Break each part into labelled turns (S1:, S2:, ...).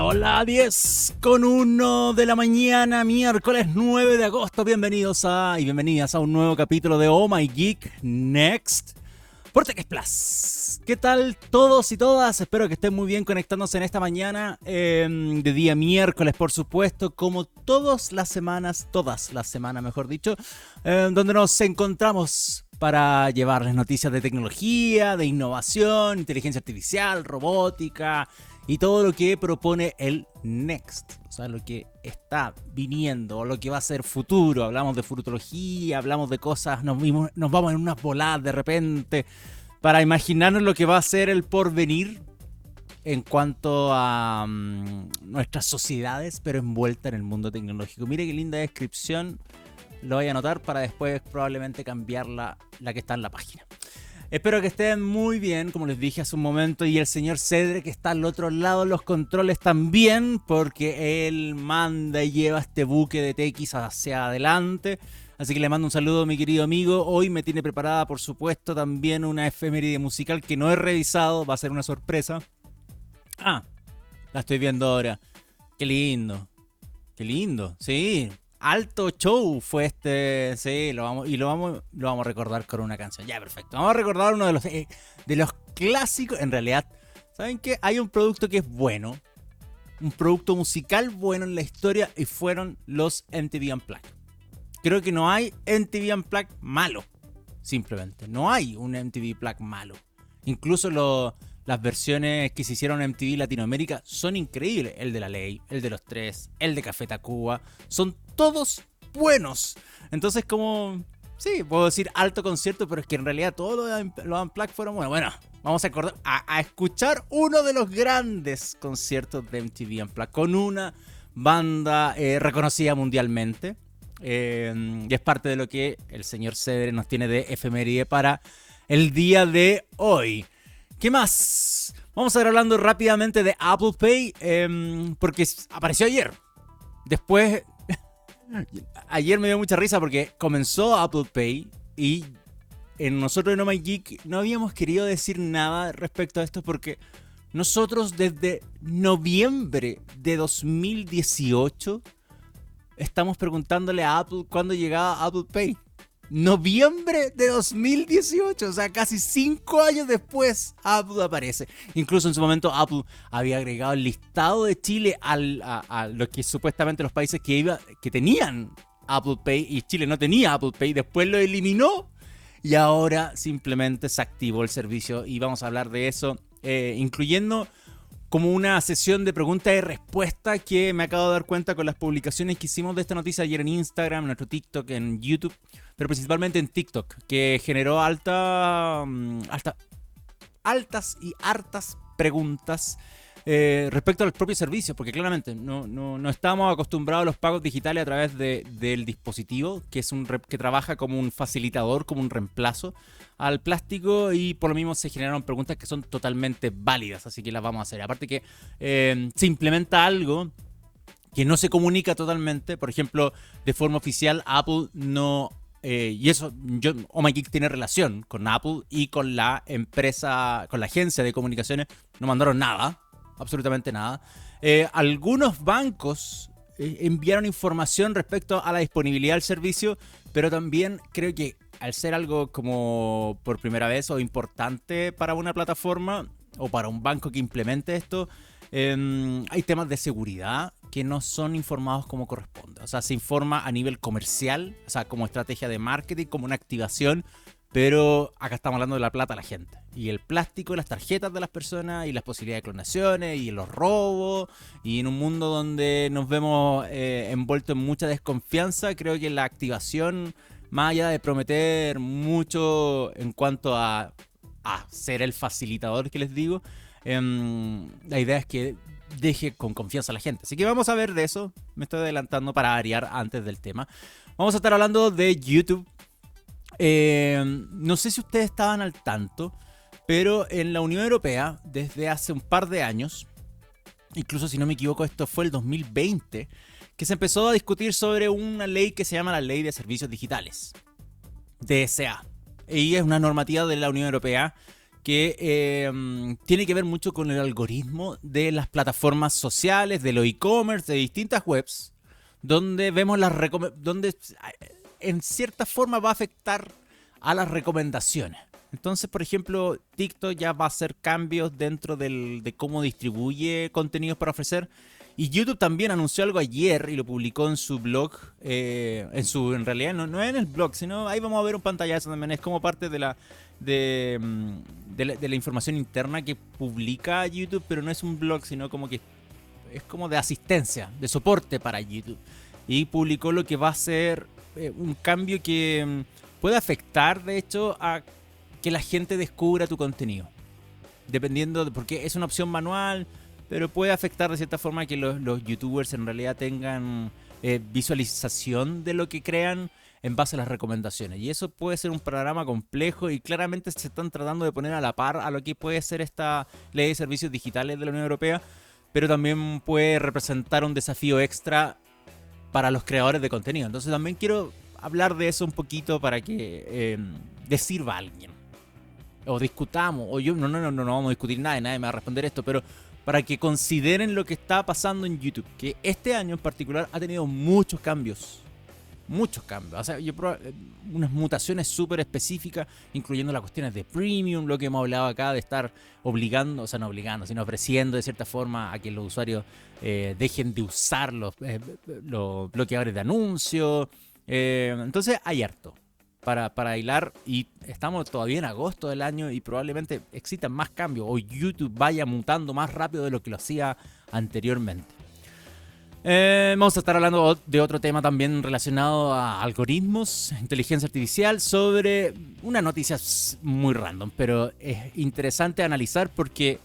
S1: Hola, hola, 10 con 1 de la mañana, miércoles 9 de agosto. Bienvenidos a y bienvenidas a un nuevo capítulo de Oh My Geek Next por Plus. ¿Qué tal todos y todas? Espero que estén muy bien conectándose en esta mañana em, de día miércoles, por supuesto, como todas las semanas, todas las semanas, mejor dicho, em, donde nos encontramos para llevarles noticias de tecnología, de innovación, inteligencia artificial, robótica y todo lo que propone el Next. O sea, lo que está viniendo, lo que va a ser futuro. Hablamos de futurología, hablamos de cosas, nos, vamos en unas voladas de repente para imaginarnos lo que va a ser el porvenir en cuanto a mm, nuestras sociedades, pero envuelta en el mundo tecnológico. Mire qué linda descripción lo voy a anotar para después probablemente cambiar la, que está en la página. Espero que estén muy bien, como les dije hace un momento, y el señor Cedre que está al otro lado los controles también, porque él manda y lleva este buque de TX hacia adelante. Así que le mando un saludo mi querido amigo. Hoy me tiene preparada, por supuesto, también una efeméride musical que no he revisado, va a ser una sorpresa. Ah, la estoy viendo ahora. Qué lindo. Qué lindo. Sí, alto show fue este. Sí, lo vamos, y lo vamos, lo vamos a recordar con una canción. Ya, perfecto. Vamos a recordar uno de los, eh, de los clásicos. En realidad, ¿saben qué? Hay un producto que es bueno. Un producto musical bueno en la historia y fueron los MTV Unplugged. Creo que no hay MTV Unplugged malo. Simplemente. No hay un MTV Unplugged malo. Incluso las versiones que se hicieron en MTV Latinoamérica son increíbles. El de la ley, el de los tres, el de Café Tacuba. Son todos buenos. Entonces, como. Sí, puedo decir alto concierto, pero es que en realidad todos los, Unplugged fueron buenos. Bueno, vamos a, a, escuchar uno de los grandes conciertos de MTV Unplugged con una banda eh, reconocida mundialmente. Eh, y es parte de lo que el señor Cedre nos tiene de efeméride para el día de hoy. ¿Qué más? Vamos a ir hablando rápidamente de Apple Pay, em, porque apareció ayer. Después, ayer me dio mucha risa porque comenzó Apple Pay y en nosotros en Oh Geek no habíamos querido decir nada respecto a esto porque nosotros desde noviembre de 2018 estamos preguntándole a Apple cuándo llegaba Apple Pay noviembre de 2018, o sea, casi cinco años después, Apple aparece. Incluso en su momento Apple había agregado el listado de Chile al, a, los que supuestamente los países que, iba, que tenían Apple Pay y Chile no tenía Apple Pay, después lo eliminó y ahora simplemente se activó el servicio y vamos a hablar de eso, eh, incluyendo como una sesión de pregunta y respuesta que me acabo de dar cuenta con las publicaciones que hicimos de esta noticia ayer en Instagram, en nuestro TikTok, en YouTube, pero principalmente en TikTok, que generó alta, mm, alta altas y hartas preguntas eh, respecto al propio servicio, porque claramente no, no, estamos acostumbrados a los pagos digitales a través del dispositivo, que es un que trabaja como un facilitador, como un reemplazo al plástico y por lo mismo se generaron preguntas que son totalmente válidas, así que las vamos a hacer. Aparte que eh, se implementa algo que no se comunica totalmente, por ejemplo, de forma oficial Apple no eh, y eso, yo, Oh My Geek tiene relación con Apple y con la empresa, con la agencia de comunicaciones. No mandaron nada, absolutamente nada. Eh, algunos bancos enviaron información respecto a la disponibilidad del servicio, pero también creo que al ser algo como por primera vez o importante para una plataforma o para un banco que implemente esto, em, hay temas de seguridad que no son informados como corresponde. O sea, se informa a nivel comercial, o sea, como estrategia de marketing, como una activación, pero acá estamos hablando de la plata a la gente. Y el plástico, las tarjetas de las personas, y las posibilidades de clonaciones, y los robos, y en un mundo donde nos vemos eh, envueltos en mucha desconfianza, creo que la activación más allá de prometer mucho en cuanto a, ser el facilitador que les digo, em, la idea es que deje con confianza a la gente. Así que vamos a ver de eso. Me estoy adelantando para variar antes del tema. Vamos a estar hablando de YouTube. Em, no sé si ustedes estaban al tanto, pero en la Unión Europea, desde hace un par de años, incluso si no me equivoco, esto fue el 2020, que se empezó a discutir sobre una ley que se llama la Ley de Servicios Digitales, DSA. Y es una normativa de la Unión Europea que eh, tiene que ver mucho con el algoritmo de las plataformas sociales, de los e-commerce, de distintas webs, donde vemos las donde en cierta forma va a afectar a las recomendaciones. Entonces, por ejemplo, TikTok ya va a hacer cambios dentro de cómo distribuye contenidos para ofrecer. Y YouTube también anunció algo ayer y lo publicó en su blog. Eh, en su, en realidad, no, no en el blog, sino ahí vamos a ver un pantallazo también. Es como parte de la, de, mm, de la, información interna que publica YouTube, pero no es un blog, sino como que es como de asistencia, de soporte para YouTube. Y publicó lo que va a ser eh, un cambio que mm, puede afectar, de hecho, a que la gente descubra tu contenido. Dependiendo de, porque es una opción manual, pero puede afectar de cierta forma que los, youtubers en realidad tengan eh, visualización de lo que crean en base a las recomendaciones. Y eso puede ser un programa complejo y claramente se están tratando de poner a la par a lo que puede ser esta ley de servicios digitales de la Unión Europea, pero también puede representar un desafío extra para los creadores de contenido. Entonces también quiero hablar de eso un poquito para que eh, sirva a alguien o discutamos, o yo no, no, no, no, no vamos a discutir nada, nadie me va a responder esto, pero para que consideren lo que está pasando en YouTube, que este año en particular ha tenido muchos cambios. Muchos cambios, o sea, yo, eh, unas mutaciones súper específicas, incluyendo las cuestiones de premium, lo que hemos hablado acá, de estar obligando, o sea, no obligando, sino ofreciendo de cierta forma a que los usuarios eh, dejen de usar los, eh, los bloqueadores de anuncios. entonces, hay harto para, para hilar y estamos todavía en agosto del año y probablemente existan más cambios o YouTube vaya mutando más rápido de lo que lo hacía anteriormente. Eh, vamos a estar hablando de otro tema también relacionado a algoritmos, inteligencia artificial, sobre una noticia muy random, pero es interesante analizar porque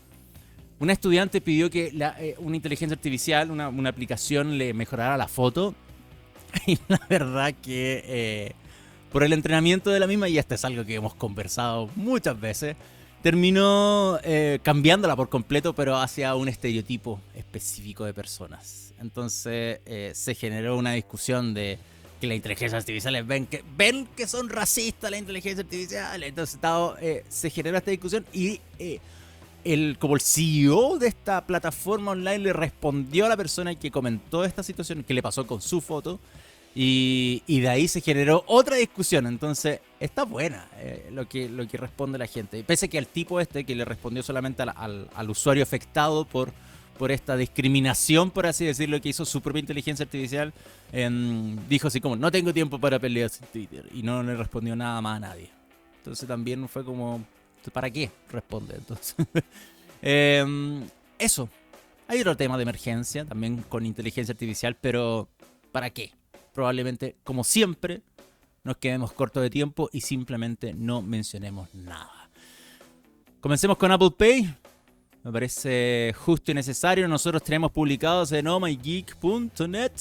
S1: una estudiante pidió que eh, una inteligencia artificial, una, aplicación, le mejorara la foto. Y la verdad que eh, por el entrenamiento de la misma, y esto es algo que hemos conversado muchas veces, terminó eh, cambiándola por completo, pero hacia un estereotipo específico de personas. Entonces eh, se generó una discusión de que las inteligencias artificiales ven que, ven que son racistas las inteligencias artificiales. Entonces eh, se generó esta discusión y el, como el CEO de esta plataforma online le respondió a la persona que comentó esta situación, que le pasó con su foto, y, de ahí se generó otra discusión. Entonces, está buena eh, lo, que, lo que responde la gente. Pese que al tipo este que le respondió solamente al, usuario afectado por, por esta discriminación, por así decirlo, que hizo su propia inteligencia artificial, dijo así como, no tengo tiempo para pelear en Twitter. Y no le respondió nada más a nadie. Entonces también fue como, ¿para qué? Responde. Entonces, em, eso. Hay otro tema de emergencia, también con inteligencia artificial, pero ¿para qué? Probablemente, como siempre, nos quedemos cortos de tiempo y simplemente no mencionemos nada. Comencemos con Apple Pay. Me parece justo y necesario. Nosotros tenemos publicados en omygeek.net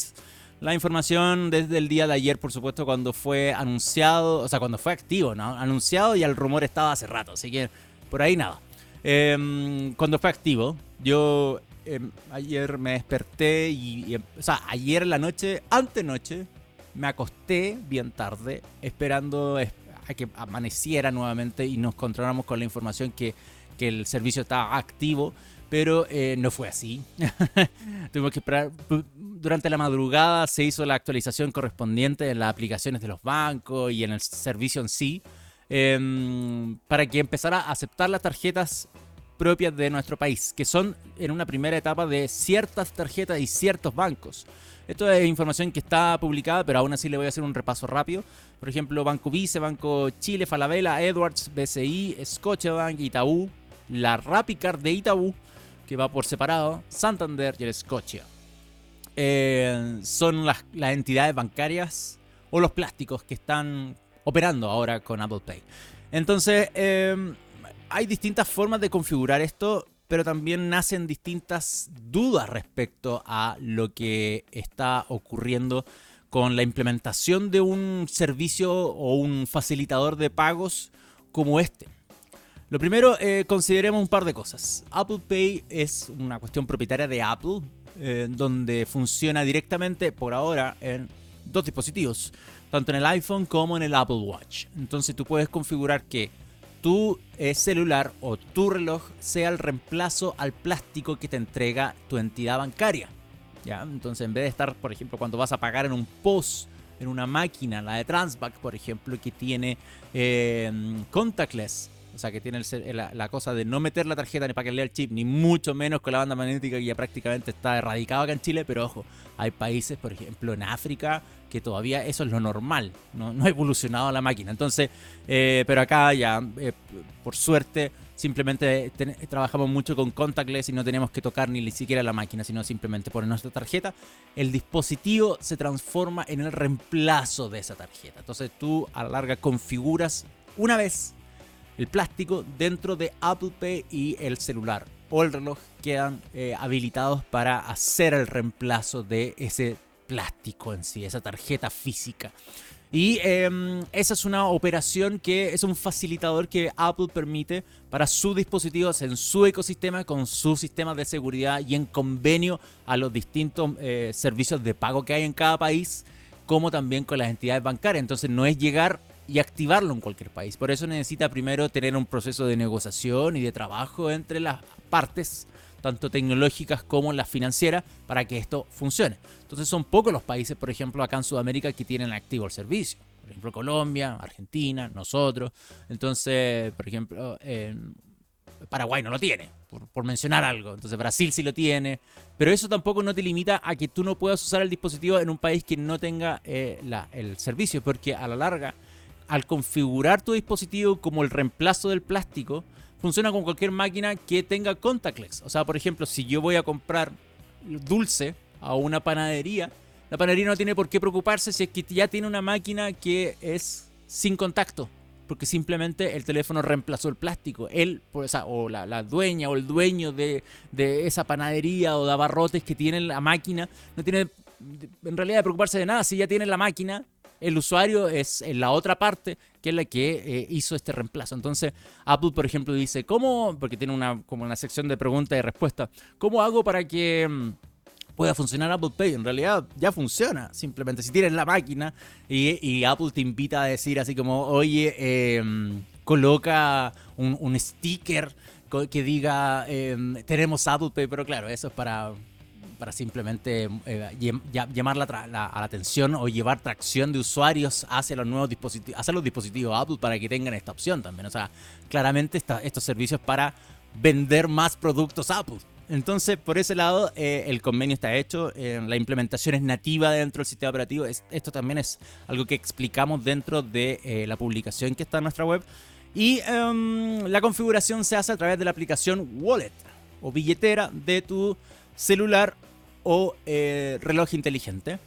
S1: la información desde el día de ayer, por supuesto, cuando fue anunciado, o sea, cuando fue activo, ¿no? Anunciado y el rumor estaba hace rato, así que por ahí nada. Em, cuando fue activo, yo Em, ayer me desperté y, em, O sea, ayer la noche, antenoche, me acosté bien tarde, esperando a que amaneciera nuevamente y nos encontráramos con la información que, que el servicio estaba activo. Pero eh, no fue así. Tuvimos que esperar. Durante la madrugada se hizo la actualización correspondiente en las aplicaciones de los bancos y en el servicio en sí. Em, para que empezara a aceptar las tarjetas propias de nuestro país, que son en una primera etapa de ciertas tarjetas y ciertos bancos. Esto es información que está publicada, pero aún así le voy a hacer un repaso rápido. Por ejemplo, Banco Vice, Banco Chile, Falabella, Edwards, BCI, Scotiabank, Itaú, la Rapicard de Itaú, que va por separado, Santander y el Scotia. Eh, son las, entidades bancarias o los plásticos que están operando ahora con Apple Pay. Entonces, eh, hay distintas formas de configurar esto, pero también nacen distintas dudas respecto a lo que está ocurriendo con la implementación de un servicio o un facilitador de pagos como este. Lo primero, eh, consideremos un par de cosas. Apple Pay es una cuestión propietaria de Apple, eh, donde funciona directamente por ahora en dos dispositivos, tanto en el iPhone como en el Apple Watch. Entonces tú puedes configurar que tu eh, celular o tu reloj sea el reemplazo al plástico que te entrega tu entidad bancaria. ¿ya? Entonces, en vez de estar, por ejemplo, cuando vas a pagar en un POS, en una máquina, la de Transback, por ejemplo, que tiene eh, contactless, o sea, que tiene la, cosa de no meter la tarjeta ni para que lea el chip, ni mucho menos con la banda magnética que ya prácticamente está erradicado acá en Chile, pero ojo, hay países, por ejemplo, en África, que todavía eso es lo normal, no, no ha evolucionado la máquina. Entonces, eh, pero acá ya, eh, por suerte, simplemente trabajamos mucho con contactless y no tenemos que tocar ni siquiera la máquina, sino simplemente poner nuestra tarjeta. El dispositivo se transforma en el reemplazo de esa tarjeta. Entonces tú a la larga configuras una vez el plástico dentro de Apple Pay y el celular o el reloj quedan eh, habilitados para hacer el reemplazo de ese plástico en sí, esa tarjeta física. Y em, esa es una operación que es un facilitador que Apple permite para sus dispositivos en su ecosistema con sus sistemas de seguridad y en convenio a los distintos eh, servicios de pago que hay en cada país, como también con las entidades bancarias. Entonces no es llegar y activarlo en cualquier país. Por eso necesita primero tener un proceso de negociación y de trabajo entre las partes, tanto tecnológicas como las financieras, para que esto funcione. Entonces son pocos los países, por ejemplo, acá en Sudamérica que tienen activo el servicio. Por ejemplo, Colombia, Argentina, nosotros. Entonces, por ejemplo, Paraguay no lo tiene, por, mencionar algo. Entonces Brasil sí lo tiene. Pero eso tampoco no te limita a que tú no puedas usar el dispositivo en un país que no tenga eh, el servicio, porque a la larga al configurar tu dispositivo como el reemplazo del plástico, funciona con cualquier máquina que tenga contactless. O sea, por ejemplo, si yo voy a comprar dulce a una panadería, la panadería no tiene por qué preocuparse si es que ya tiene una máquina que es sin contacto. Porque simplemente el teléfono reemplazó el plástico. Él, o la, dueña o el dueño de, esa panadería o de abarrotes que tienen la máquina, no tiene en realidad de preocuparse de nada. Si ya tiene la máquina, el usuario es la otra parte que es la que eh, hizo este reemplazo. Entonces, Apple, por ejemplo, dice, ¿cómo? Porque tiene una, como una sección de preguntas y respuestas. ¿Cómo hago para que mm, pueda funcionar Apple Pay? En realidad ya funciona. Simplemente si tienes la máquina y, Apple te invita a decir así como, oye, em, coloca un, sticker que diga, em, tenemos Apple Pay, pero claro, eso es para para simplemente eh, llamar la, a la atención o llevar tracción de usuarios hacia los nuevos dispositivos, hacia los dispositivos Apple para que tengan esta opción también. O sea, claramente estos servicios para vender más productos Apple. Entonces, por ese lado, eh, el convenio está hecho, eh, la implementación es nativa dentro del sistema operativo. esto también es algo que explicamos dentro de la publicación que está en nuestra web. Y em, la configuración se hace a través de la aplicación Wallet o billetera de tu celular o eh, reloj inteligente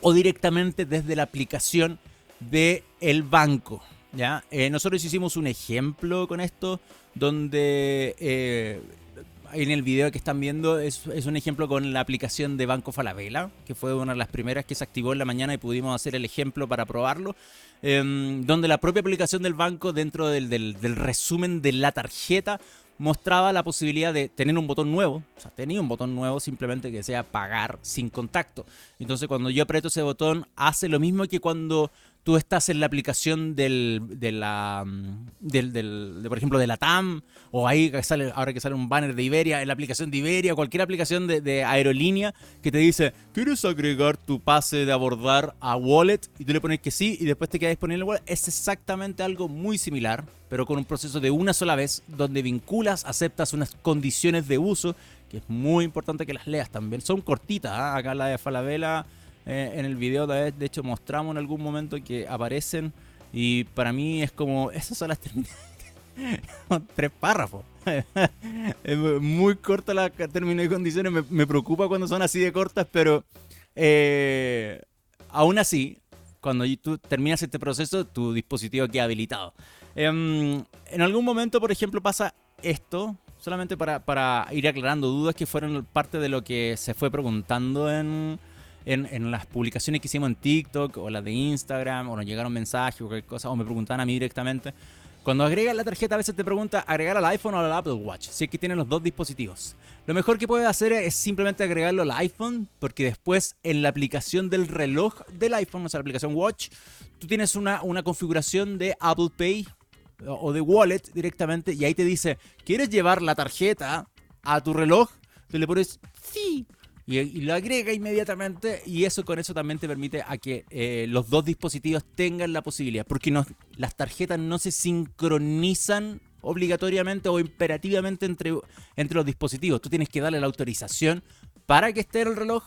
S1: o directamente desde la aplicación del el banco. ¿ya? Eh, nosotros hicimos un ejemplo con esto donde eh, en el video que están viendo es, un ejemplo con la aplicación de Banco Falabella, que fue una de las primeras que se activó en la mañana y pudimos hacer el ejemplo para probarlo, em, donde la propia aplicación del banco dentro del resumen de la tarjeta mostraba la posibilidad de tener un botón nuevo, o sea, tenía un botón nuevo simplemente que sea pagar sin contacto. Entonces cuando yo aprieto ese botón hace lo mismo que cuando tú estás en la aplicación del, de la, mm, por ejemplo, de la TAM, o ahí que sale, ahora que sale un banner de Iberia, en la aplicación de Iberia, cualquier aplicación de, aerolínea que te dice, ¿quieres agregar tu pase de abordar a Wallet? Y tú le pones que sí, y después te queda disponible el Wallet. Es exactamente algo muy similar, pero con un proceso de una sola vez, donde vinculas, aceptas unas condiciones de uso, que es muy importante que las leas también. Son cortitas, ¿ah? acá la de Falabella eh, en el video de, hecho mostramos en algún momento que aparecen y para mí es como, esas son las tres párrafos. es muy corta la término de condiciones, me, preocupa cuando son así de cortas, pero eh, aún así, cuando tú terminas este proceso, tu dispositivo queda habilitado. Em, en algún momento, por ejemplo, pasa esto, solamente para, para ir aclarando dudas que fueron parte de lo que se fue preguntando en, en, las publicaciones que hicimos en TikTok o las de Instagram, o nos llegaron mensajes o cualquier cosa, o me preguntan a mí directamente. Cuando agregas la tarjeta, a veces te pregunta agregar al iPhone o al Apple Watch, si es que tienen los dos dispositivos. Lo mejor que puedes hacer es simplemente agregarlo al iPhone, porque después en la aplicación del reloj del iPhone, o sea, la aplicación Watch, tú tienes una, una configuración de Apple Pay o de wallet directamente y ahí te dice, ¿quieres llevar la tarjeta a tu reloj? Tú le pones sí y, lo agrega inmediatamente y eso con eso también te permite a que eh, los dos dispositivos tengan la posibilidad, porque las tarjetas no se sincronizan obligatoriamente o imperativamente entre, los dispositivos. Tú tienes que darle la autorización para que esté el reloj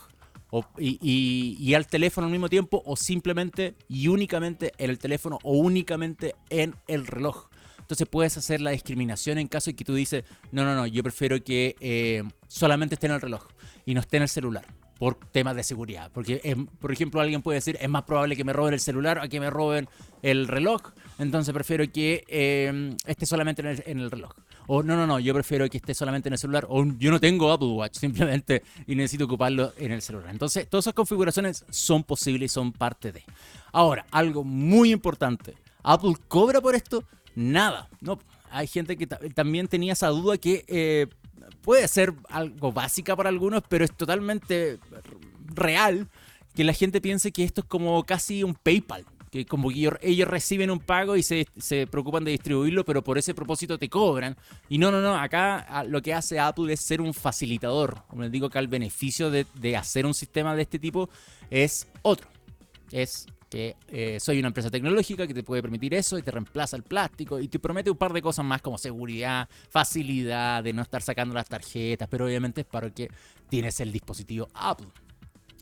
S1: y, y, al teléfono al mismo tiempo o simplemente y únicamente en el teléfono o únicamente en el reloj. Entonces puedes hacer la discriminación en caso de que tú dices, no, no, no, yo prefiero que eh, solamente esté en el reloj y no esté en el celular por temas de seguridad. Porque, em, por ejemplo, alguien puede decir, es más probable que me roben el celular a que me roben el reloj, entonces prefiero que em, esté solamente en el, reloj. O no, no, no, yo prefiero que esté solamente en el celular. O yo no tengo Apple Watch simplemente y necesito ocuparlo en el celular. Entonces, todas esas configuraciones son posibles y son parte de. Ahora, algo muy importante. ¿Apple cobra por esto? Nada. No, hay gente que también tenía esa duda que eh, puede ser algo básica para algunos, pero es totalmente real que la gente piense que esto es como casi un PayPal. Que como que ellos, reciben un pago y se, preocupan de distribuirlo, pero por ese propósito te cobran. Y no, no, no, acá lo que hace Apple es ser un facilitador. Como les digo, acá el beneficio de, de hacer un sistema de este tipo es otro. Es que eh, soy una empresa tecnológica que te puede permitir eso y te reemplaza el plástico y te promete un par de cosas más como seguridad, facilidad de no estar sacando las tarjetas, pero obviamente es para que tienes el dispositivo Apple.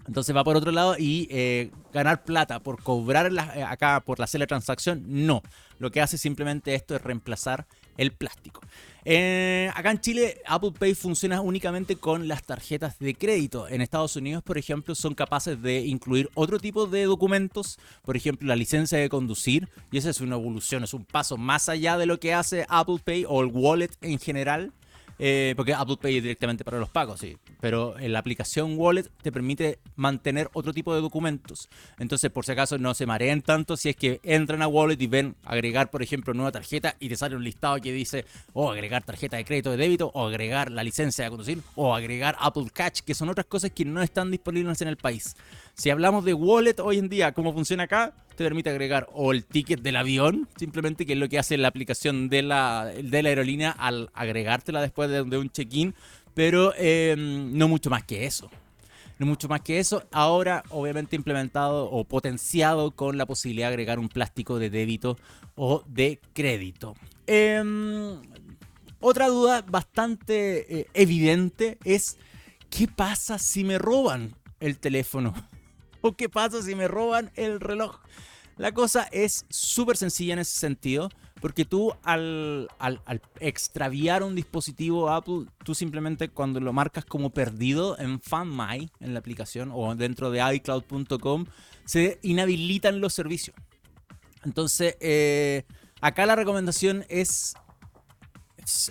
S1: Entonces va por otro lado y eh, ganar plata por cobrar eh, acá por la transacción, no. Lo que hace simplemente esto es reemplazar el plástico. Eh, acá en Chile, Apple Pay funciona únicamente con las tarjetas de crédito. En Estados Unidos, por ejemplo, son capaces de incluir otro tipo de documentos, por ejemplo, la licencia de conducir, y esa es una evolución, es un paso más allá de lo que hace Apple Pay o el wallet en general. Eh, porque Apple Pay es directamente para los pagos, sí. Pero en la aplicación Wallet te permite mantener otro tipo de documentos. Entonces, por si acaso, no se mareen tanto si es que entran a Wallet y ven agregar, por ejemplo, nueva tarjeta y te sale un listado que dice o agregar tarjeta de crédito de débito, o agregar la licencia de conducir, o agregar Apple Catch, que son otras cosas que no están disponibles en el país. Si hablamos de wallet hoy en día, cómo funciona acá, te permite agregar o el ticket del avión, simplemente que es lo que hace la aplicación de la, de la aerolínea al agregártela después de, un check-in, pero em, no mucho más que eso. No mucho más que eso. Ahora, obviamente, implementado o potenciado con la posibilidad de agregar un plástico de débito o de crédito. Em, otra duda bastante eh, evidente es: ¿qué pasa si me roban el teléfono? qué pasa si me roban el reloj? La cosa es súper sencilla en ese sentido, porque tú al, al, extraviar un dispositivo Apple, tú simplemente cuando lo marcas como perdido en FanMy, en la aplicación, o dentro de iCloud.com, se inhabilitan los servicios. Entonces, eh, acá la recomendación es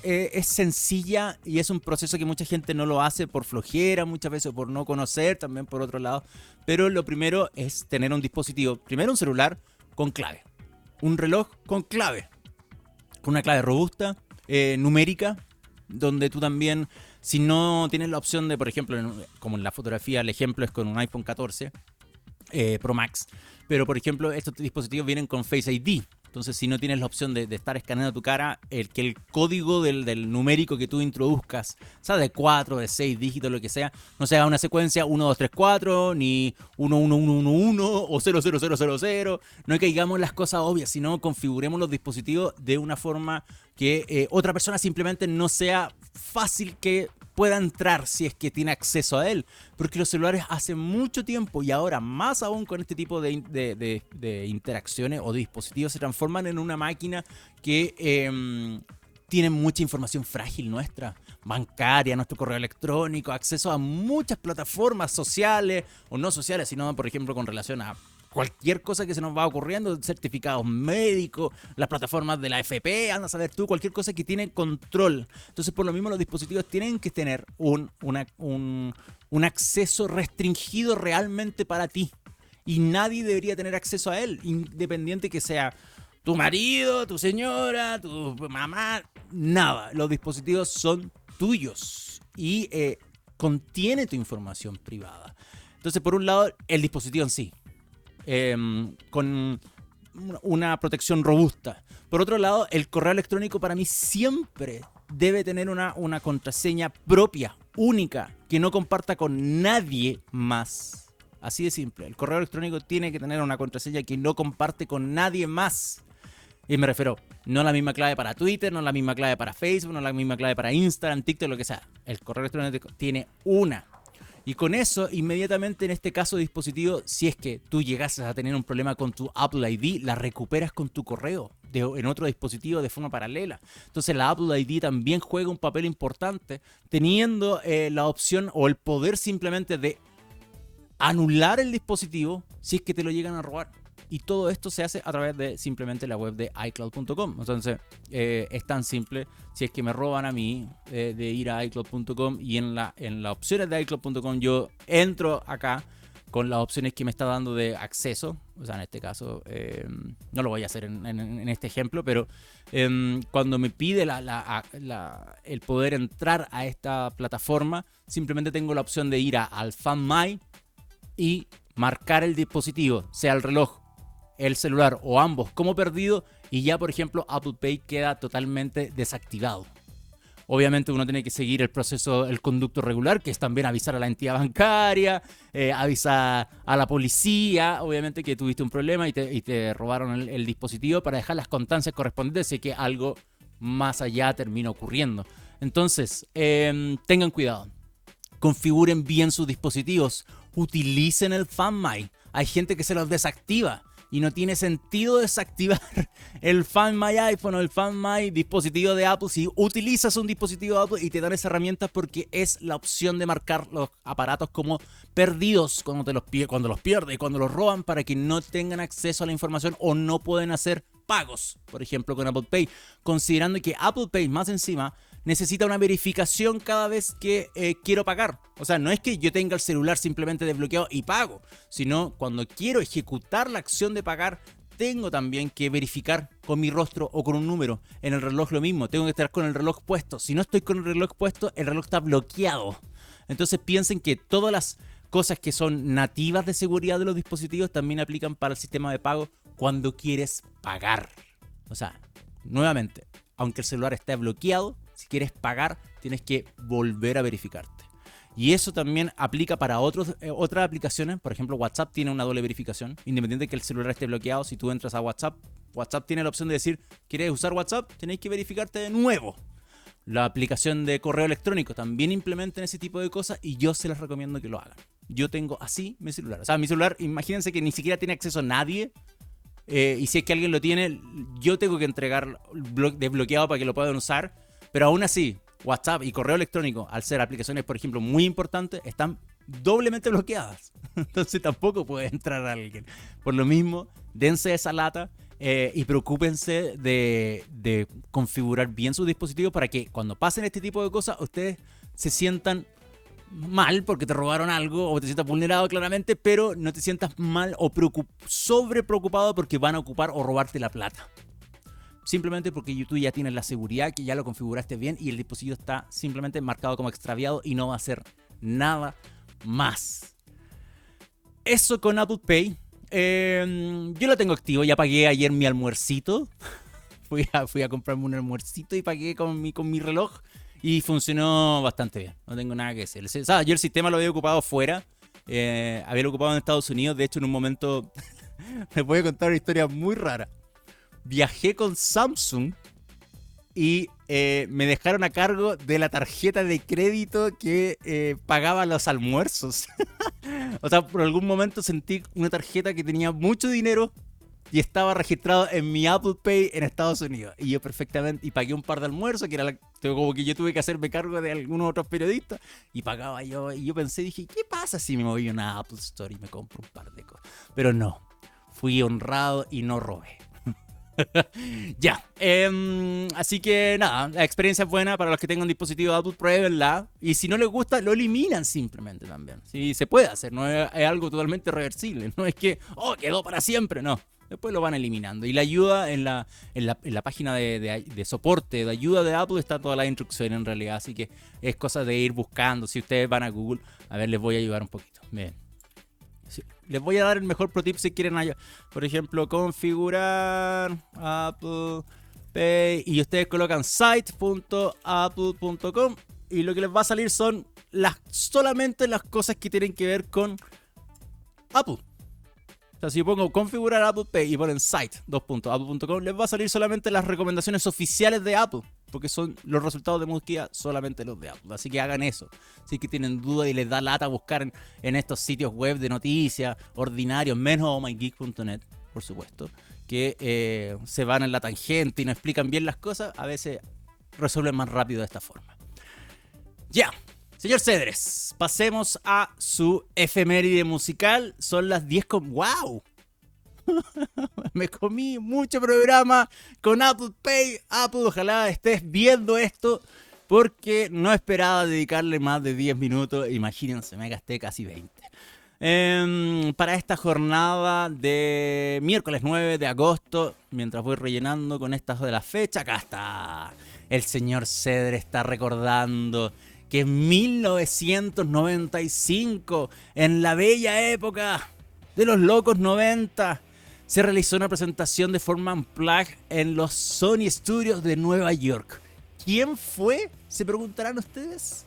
S1: eh, es, sencilla y es un proceso que mucha gente no lo hace por flojera, muchas veces por no conocer, también por otro lado. Pero lo primero es tener un dispositivo, primero un celular con clave, un reloj con clave, con una clave robusta, eh, numérica, donde tú también, si no tienes la opción de, por ejemplo, como en la fotografía, el ejemplo es con un iPhone 14 eh, Pro Max, pero por ejemplo estos dispositivos vienen con Face ID, entonces, si no tienes la opción de, estar escaneando tu cara, el que el código del, numérico que tú introduzcas, sea de 4, de 6 dígitos, lo que sea, no sea una secuencia 1, 2, 3, 4, ni 1, 1, 1, 1, 1 o 0, 0, 0, 0, 0. No que digamos las cosas obvias, sino configuremos los dispositivos de una forma que eh, otra persona simplemente no sea fácil que pueda entrar si es que tiene acceso a él. Porque los celulares hace mucho tiempo y ahora más aún con este tipo de, interacciones o dispositivos se transforman en una máquina que eh, tiene mucha información frágil nuestra, bancaria, nuestro correo electrónico, acceso a muchas plataformas sociales o no sociales, sino por ejemplo con relación a cualquier cosa que se nos va ocurriendo, certificados médicos, las plataformas de la FP, anda a saber tú, cualquier cosa que tiene control. Entonces, por lo mismo, los dispositivos tienen que tener un, un, acceso restringido realmente para ti. Y nadie debería tener acceso a él, independiente que sea tu marido, tu señora, tu mamá, nada. Los dispositivos son tuyos y eh, contiene tu información privada. Entonces, por un lado, el dispositivo en sí, Em, con una protección robusta. Por otro lado, el correo electrónico para mí siempre debe tener una, una contraseña propia, única, que no comparta con nadie más. Así de simple. El correo electrónico tiene que tener una contraseña que no comparte con nadie más. Y me refiero, no la misma clave para Twitter, no la misma clave para Facebook, no la misma clave para Instagram, TikTok, lo que sea. El correo electrónico tiene una. Y con eso, inmediatamente en este caso de dispositivo, si es que tú llegases a tener un problema con tu Apple ID, la recuperas con tu correo en otro dispositivo de forma paralela. Entonces la Apple ID también juega un papel importante, teniendo eh, la opción o el poder simplemente de anular el dispositivo si es que te lo llegan a robar. Y todo esto se hace a través de simplemente la web de iCloud.com. Entonces, eh, es tan simple. Si es que me roban a mí eh, de ir a iCloud.com y en, la, en las opciones de iCloud.com yo entro acá con las opciones que me está dando de acceso. O sea, en este caso, eh, no lo voy a hacer en, este ejemplo, pero em, cuando me pide el poder entrar a esta plataforma, simplemente tengo la opción de ir a, al FanMy y marcar el dispositivo, sea el reloj el celular o ambos como perdido y ya por ejemplo Apple Pay queda totalmente desactivado. Obviamente uno tiene que seguir el proceso, el conducto regular, que es también avisar a la entidad bancaria, eh, avisar a la policía, obviamente que tuviste un problema y te, robaron el, dispositivo para dejar las constancias correspondientes y que algo más allá termina ocurriendo. Entonces, em, tengan cuidado, configuren bien sus dispositivos, utilicen el FanMy. Hay gente que se los desactiva y no tiene sentido desactivar el Find My iPhone o el Find My dispositivo de Apple. Si utilizas un dispositivo de Apple y te dan esa herramienta porque es la opción de marcar los aparatos como perdidos cuando, te los, cuando los pierdes, cuando los roban para que no tengan acceso a la información o no pueden hacer pagos, por ejemplo con Apple Pay, considerando que Apple Pay más encima necesita una verificación cada vez que eh, quiero pagar. O sea, no es que yo tenga el celular simplemente desbloqueado y pago, sino cuando quiero ejecutar la acción de pagar, tengo también que verificar con mi rostro o con un número. En el reloj lo mismo, tengo que estar con el reloj puesto. Si no estoy con el reloj puesto, el reloj está bloqueado. Entonces piensen que todas las cosas que son nativas de seguridad de los dispositivos también aplican para el sistema de pago cuando quieres pagar. O sea, nuevamente, aunque el celular esté bloqueado, si quieres pagar, tienes que volver a verificarte. Y eso también aplica para otros, eh, otras aplicaciones. Por ejemplo, WhatsApp tiene una doble verificación. Independiente de que el celular esté bloqueado, si tú entras a WhatsApp, WhatsApp tiene la opción de decir, ¿quieres usar WhatsApp? Tenéis que verificarte de nuevo. La aplicación de correo electrónico también implementa ese tipo de cosas y yo se les recomiendo que lo hagan. Yo tengo así mi celular. O sea, mi celular, imagínense que ni siquiera tiene acceso a nadie. Eh, y si es que alguien lo tiene, yo tengo que entregar desbloqueado para que lo puedan usar pero aún así, WhatsApp y correo electrónico, al ser aplicaciones, por ejemplo, muy importantes, están doblemente bloqueadas. Entonces tampoco puede entrar alguien. Por lo mismo, dense esa lata eh, y preocúpense de, configurar bien su dispositivo para que cuando pasen este tipo de cosas, ustedes se sientan mal porque te robaron algo o te sientas vulnerado claramente, pero no te sientas mal o sobre preocupado porque van a ocupar o robarte la plata simplemente porque YouTube ya tiene la seguridad, que ya lo configuraste bien y el dispositivo está simplemente marcado como extraviado y no va a hacer nada más. Eso con Apple Pay. Em, yo lo tengo activo, ya pagué ayer mi almuercito. fui, a, fui a comprarme un almuercito y pagué con mi, con mi reloj y funcionó bastante bien. No tengo nada que decir. O sea, yo el sistema lo había ocupado fuera. Eh, había ocupado en Estados Unidos. De hecho, en un momento me voy a contar una historia muy rara viajé con Samsung y eh, me dejaron a cargo de la tarjeta de crédito que eh, pagaba los almuerzos. o sea, por algún momento sentí una tarjeta que tenía mucho dinero y estaba registrado en mi Apple Pay en Estados Unidos. Y yo perfectamente, y pagué un par de almuerzos, que era la, como que yo tuve que hacerme cargo de algunos otros periodistas, y pagaba yo. Y yo pensé, dije, ¿qué pasa si me voy a una Apple Store y me compro un par de cosas? Pero no, fui honrado y no robé. ya. Em, así que nada, la experiencia es buena para los que tengan dispositivo Apple, pruébenla. Y si no les gusta, lo eliminan simplemente también. Sí, se puede hacer, no es, algo totalmente reversible. No es que, oh, quedó para siempre, no. Después lo van eliminando. Y la ayuda en la, en la, página de, de, soporte, de ayuda de Apple, está toda la instrucción en realidad. Así que es cosa de ir buscando. Si ustedes van a Google, a ver, les voy a ayudar un poquito. Bien. Les voy a dar el mejor pro tip si quieren, por ejemplo, configurar Apple Pay y ustedes colocan site.apple.com y lo que les va a salir son las, solamente las cosas que tienen que ver con Apple. O sea, si yo pongo configurar Apple Pay y ponen site, les va a salir solamente las recomendaciones oficiales de Apple, porque son los resultados de búsqueda solamente los de Apple. Así que hagan eso. Si es que tienen duda y les da lata buscar en, estos sitios web de noticias ordinarios, menos mygeek.net, por supuesto, que eh, se van en la tangente y no explican bien las cosas, a veces resuelven más rápido de esta forma. Ya, Señor Cedres, pasemos a su efeméride musical. Son las 10 con... ¡Wow! Me comí mucho programa con Apple Pay. Apple, ojalá estés viendo esto porque no esperaba dedicarle más de 10 minutos. Imagínense, me gasté casi 20. Em, para esta jornada de miércoles 9 de agosto, mientras voy rellenando con estas de la fecha, acá está. El señor Cedre está recordando que en 1995, en la bella época de los locos 90, se realizó una presentación de forma unplugged en los Sony Studios de Nueva York. ¿Quién fue? Se preguntarán ustedes.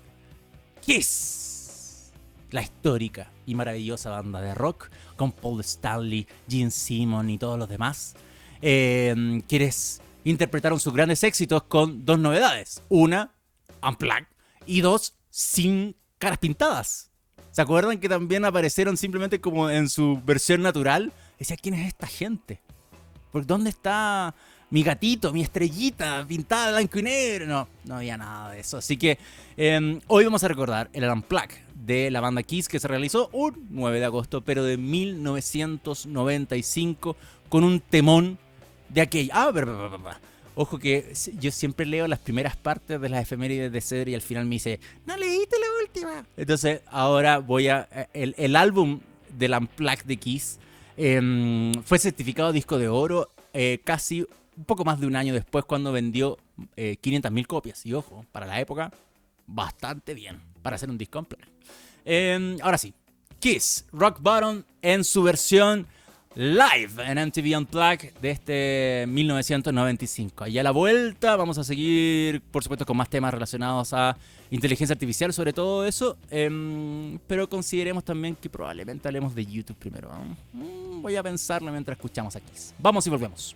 S1: Kiss. La histórica y maravillosa banda de rock con Paul Stanley, Gene Simon y todos los demás. Eh, quienes interpretaron sus grandes éxitos con dos novedades. Una, Unplugged, y dos sin caras pintadas. ¿Se acuerdan que también aparecieron simplemente como en su versión natural? Decía, ¿quién es esta gente? ¿Por dónde está mi gatito, mi estrellita pintada blanco y negro? No, no había nada de eso. Así que em, hoy vamos a recordar el Unplugged de la banda Kiss que se realizó un 9 de agosto, pero de 1995 con un temón de aquella... Ah, pero, Ojo que yo siempre leo las primeras partes de las efemérides de Cedric y al final me dice, no leíste la última. Entonces ahora voy a... Eh, el, álbum del Unplugged de Kiss em, fue certificado disco de oro eh, casi un poco más de un año después cuando vendió eh, 500.000 copias. Y ojo, para la época, bastante bien para hacer un disco Unplugged. Em, ahora sí, Kiss, Rock Bottom en su versión live en MTV Unplugged de este 1995. Allá a la vuelta vamos a seguir, por supuesto, con más temas relacionados a inteligencia artificial, sobre todo eso. Em, pero consideremos también que probablemente hablemos de YouTube primero. Mm, voy a pensarlo mientras escuchamos aquí. Vamos y volvemos.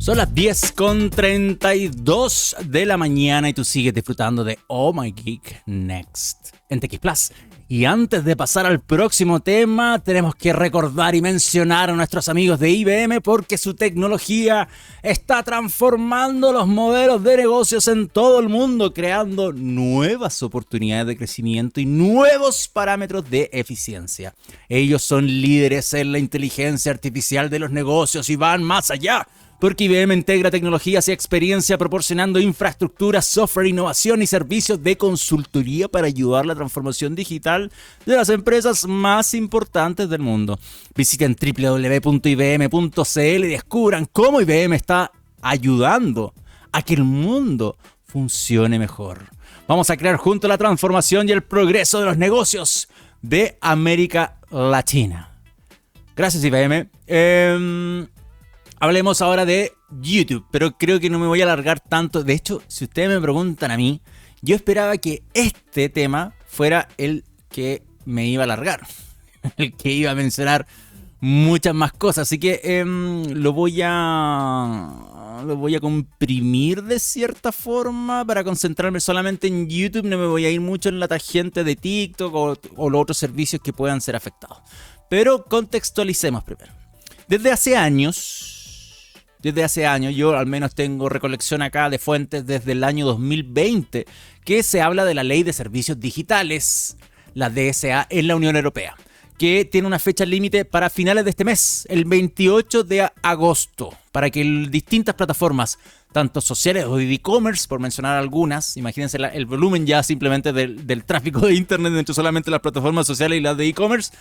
S1: Son las 10 con 32 de la mañana y tú sigues disfrutando de Oh My Geek Next en TX Plus. Y antes de pasar al próximo tema, tenemos que recordar y mencionar a nuestros amigos de IBM porque su tecnología está transformando los modelos de negocios en todo el mundo, creando nuevas oportunidades de crecimiento y nuevos parámetros de eficiencia. Ellos son líderes en la inteligencia artificial de los negocios y van más allá porque IBM integra tecnologías y experiencia proporcionando infraestructura, software, innovación y servicios de consultoría para ayudar la transformación digital de las empresas más importantes del mundo. Visiten www.ibm.cl y descubran cómo IBM está ayudando a que el mundo funcione mejor. Vamos a crear juntos la transformación y el progreso de los negocios de América Latina. Gracias IBM. Em, Hablemos ahora de YouTube, pero creo que no me voy a alargar tanto. De hecho, si ustedes me preguntan a mí, yo esperaba que este tema fuera el que me iba a alargar, el que iba a mencionar muchas más cosas. Así que em, lo voy a lo voy a comprimir de cierta forma para concentrarme solamente en YouTube. No me voy a ir mucho en la tangente de TikTok o, o los otros servicios que puedan ser afectados. Pero contextualicemos primero. Desde hace años, desde hace años. Yo al menos tengo recolección acá de fuentes desde el año 2020 que se habla de la Ley de Servicios Digitales, la DSA, en la Unión Europea, que tiene una fecha límite para finales de este mes, el 28 de agosto, para que distintas plataformas, tanto sociales o de e-commerce, por mencionar algunas, imagínense el volumen ya simplemente del, del tráfico de Internet entre solamente las plataformas sociales y las de e-commerce,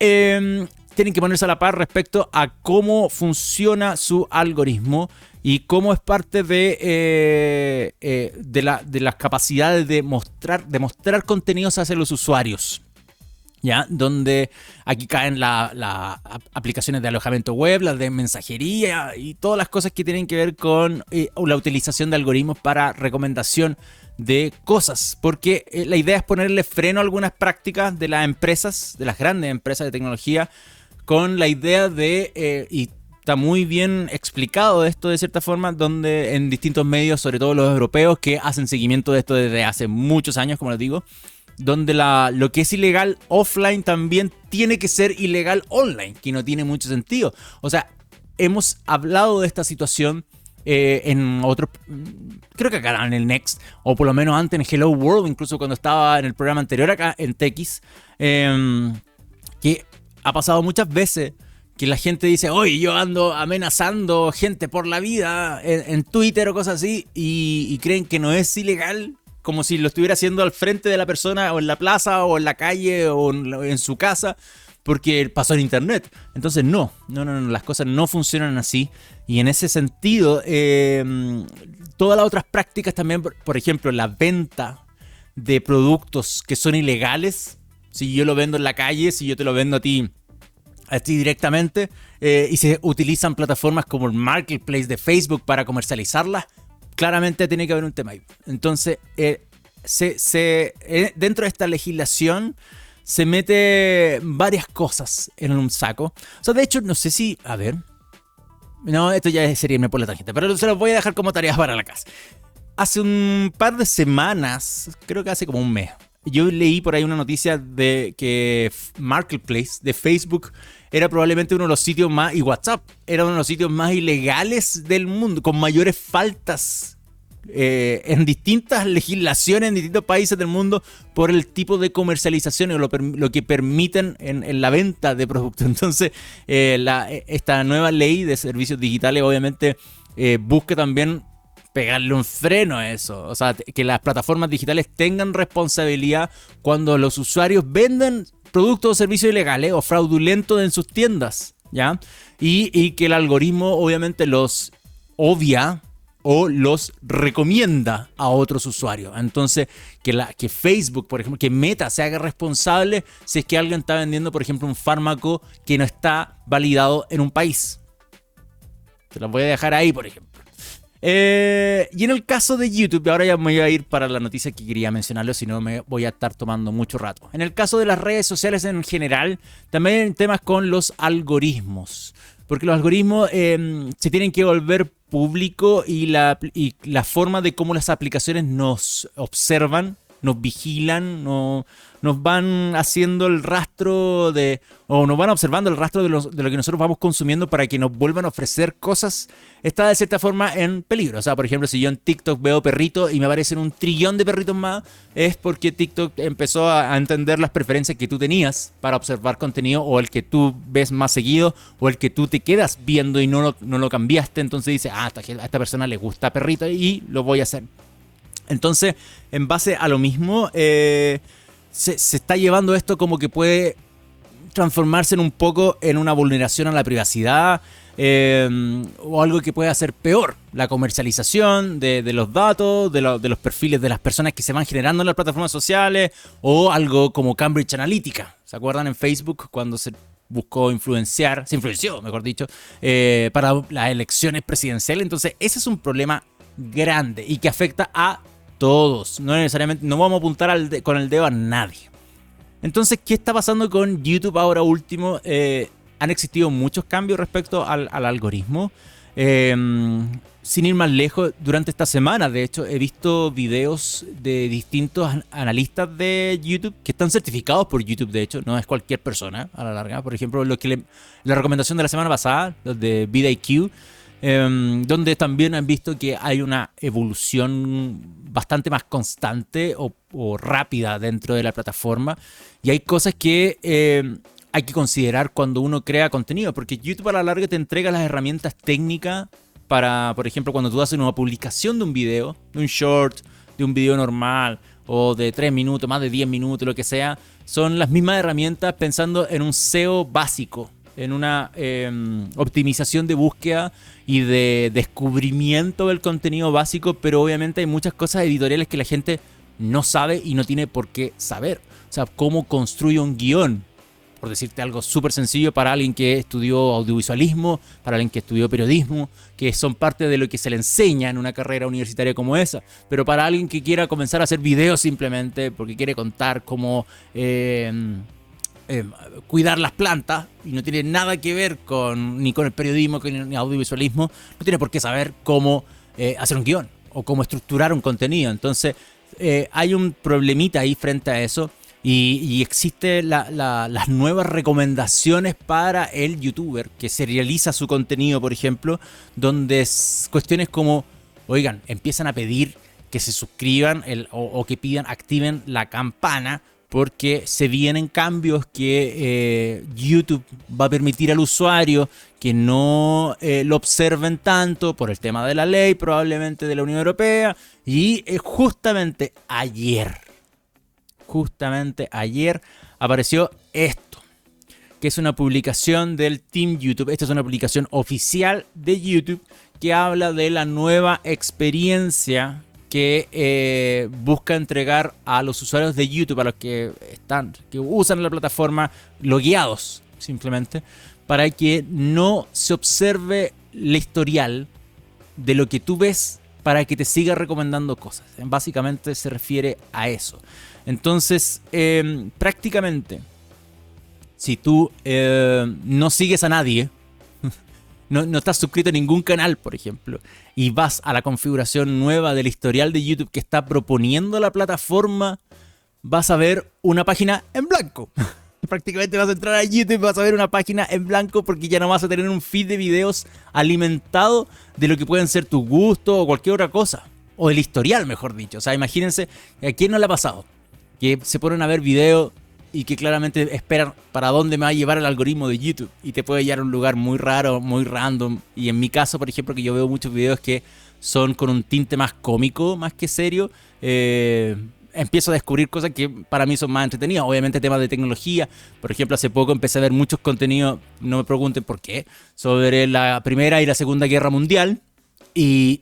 S1: em, tienen que ponerse a la par respecto a cómo funciona su algoritmo y cómo es parte de, eh, eh, de, la, de, las capacidades de mostrar, de mostrar contenidos hacia los usuarios. ¿Ya? Donde aquí caen las aplicaciones de alojamiento web, las de mensajería y todas las cosas que tienen que ver con eh, la utilización de algoritmos para recomendación de cosas. Porque la idea es ponerle freno a algunas prácticas de las empresas, de las grandes empresas de tecnología, con la idea de, está muy bien explicado esto de cierta forma, donde en distintos medios, sobre todo los europeos, que hacen seguimiento de esto desde hace muchos años, como les digo, donde la, lo que es ilegal offline también tiene que ser ilegal online, que no tiene mucho sentido. O sea, hemos hablado de esta situación eh, en otros, creo que acá en el Next, o por lo menos antes en Hello World, incluso cuando estaba en el programa anterior acá en TX, em, que ha pasado muchas veces que la gente dice, oye, yo ando amenazando gente por la vida en, Twitter o cosas así, y, creen que no es ilegal, como si lo estuviera haciendo al frente de la persona, o en la plaza, o en la calle, o en, su casa, porque pasó en internet. Entonces, no, no, no, las cosas no funcionan así. Y en ese sentido, em, todas las otras prácticas también, por ejemplo, la venta de productos que son ilegales, si yo lo vendo en la calle, si yo te lo vendo a ti así directamente eh, y se utilizan plataformas como el marketplace de Facebook para comercializarlas, claramente tiene que haber un tema ahí. Entonces, eh, se, eh, dentro de esta legislación se mete varias cosas en un saco. O sea, de hecho, no sé si... A ver. No, esto ya sería irme por la tarjeta, pero se los voy a dejar como tareas para la casa. Hace un par de semanas, creo que hace como un mes, yo leí por ahí una noticia de que Marketplace de Facebook era probablemente uno de los sitios más, y WhatsApp era uno de los sitios más ilegales del mundo, con mayores faltas eh, en distintas legislaciones en distintos países del mundo por el tipo de comercialización o lo, que permiten en, la venta de productos. Entonces, eh, esta nueva ley de servicios digitales obviamente eh, busca también pegarle un freno a eso. O sea, que las plataformas digitales tengan responsabilidad cuando los usuarios venden productos o servicios ilegales o fraudulentos en sus tiendas, ¿ya? Y, que el algoritmo obviamente los obvia o los recomienda a otros usuarios. Entonces, que, la, que Facebook, por ejemplo, que Meta se haga responsable si es que alguien está vendiendo, por ejemplo, un fármaco que no está validado en un país. Te lo voy a dejar ahí, por ejemplo. Eh, y en el caso de YouTube, ahora ya me voy a ir para la noticia que quería mencionarlo, si no me voy a estar tomando mucho rato. En el caso de las redes sociales en general, también temas con los algoritmos. Porque los algoritmos em, se tienen que volver público y la, y la forma de cómo las aplicaciones nos observan nos vigilan, no, nos van haciendo el rastro de, o nos van observando el rastro de, de, lo que nosotros vamos consumiendo para que nos vuelvan a ofrecer cosas, está de cierta forma en peligro. O sea, por ejemplo, si yo en TikTok veo perritos y me aparecen un trillón de perritos más, es porque TikTok empezó a, entender las preferencias que tú tenías para observar contenido o el que tú ves más seguido o el que tú te quedas viendo y no lo, no lo cambiaste. Entonces dice, ah, a esta persona le gusta perrito y lo voy a hacer. Entonces, en base a lo mismo, eh, se, está llevando esto como que puede transformarse en un poco en una vulneración a la privacidad eh, o algo que puede hacer peor, la comercialización de, los datos, de, los perfiles de las personas que se van generando en las plataformas sociales o algo como Cambridge Analytica. ¿Se acuerdan en Facebook cuando se buscó influenciar, se influenció, mejor dicho, eh, para las elecciones presidenciales? Entonces, ese es un problema grande y que afecta a todos. No necesariamente, no vamos a apuntar con el dedo a nadie. Entonces, ¿qué está pasando con YouTube ahora último? Eh, han existido muchos cambios respecto al, algoritmo. Em, sin ir más lejos, durante esta semana, de hecho, he visto videos de distintos analistas de YouTube que están certificados por YouTube, de hecho, no es cualquier persona a la larga. Por ejemplo, la recomendación de la semana pasada, los de VidIQ, Em, donde también han visto que hay una evolución bastante más constante o, rápida dentro de la plataforma. Y hay cosas que em, hay que considerar cuando uno crea contenido, porque YouTube a la larga te entrega las herramientas técnicas para, por ejemplo, cuando tú haces una publicación de un video, de un short, de un video normal o de 3 minutos, más de 10 minutos, lo que sea, son las mismas herramientas pensando en un SEO básico, en una em, optimización de búsqueda y de descubrimiento del contenido básico, pero obviamente hay muchas cosas editoriales que la gente no sabe y no tiene por qué saber. O sea, cómo construye un guion, por decirte algo súper sencillo para alguien que estudió audiovisualismo, para alguien que estudió periodismo, que son parte de lo que se le enseña en una carrera universitaria como esa, pero para alguien que quiera comenzar a hacer videos simplemente porque quiere contar cómo eh, eh, cuidar las plantas y no tiene nada que ver con ni con el periodismo ni con el audiovisualismo, no tiene por qué saber cómo eh, hacer un guion o cómo estructurar un contenido. Entonces, hay un problemita ahí frente a eso y, existen las nuevas recomendaciones para el youtuber que serializa su contenido, por ejemplo, donde es cuestiones como, oigan, empiezan a pedir que se suscriban o, que pidan, activen la campana porque se vienen cambios que eh, YouTube va a permitir al usuario que no eh, lo observen tanto por el tema de la ley, probablemente de la Unión Europea. Y eh, justamente ayer, justamente ayer apareció esto, que es una publicación del Team YouTube. Esta es una publicación oficial de YouTube que habla de la nueva experiencia que eh, busca entregar a los usuarios de YouTube, a los que están, que usan la plataforma, logueados simplemente, para que no se observe el historial de lo que tú ves para que te siga recomendando cosas. Básicamente se refiere a eso. Entonces, em, prácticamente, si tú eh, no sigues a nadie, no, no, estás suscrito a ningún canal, por ejemplo, y vas a la configuración nueva del historial de YouTube que está proponiendo la plataforma, vas a ver una página en blanco. Prácticamente vas a entrar a YouTube y vas a ver una página en blanco porque ya no vas a tener un feed de videos alimentado de lo que pueden ser tus gustos o cualquier otra cosa. O el historial, mejor dicho. O sea, imagínense, ¿a quién no le ha pasado? que se ponen a ver videos y que claramente esperan para dónde me va a llevar el algoritmo de YouTube y te puede llevar a un lugar muy raro, muy random. Y en mi caso, por ejemplo, que yo veo muchos videos que son con un tinte más cómico, más que serio, eh, empiezo a descubrir cosas que para mí son más entretenidas. Obviamente temas de tecnología. Por ejemplo, hace poco empecé a ver muchos contenidos, no me pregunten por qué, sobre la Primera y la Segunda Guerra Mundial y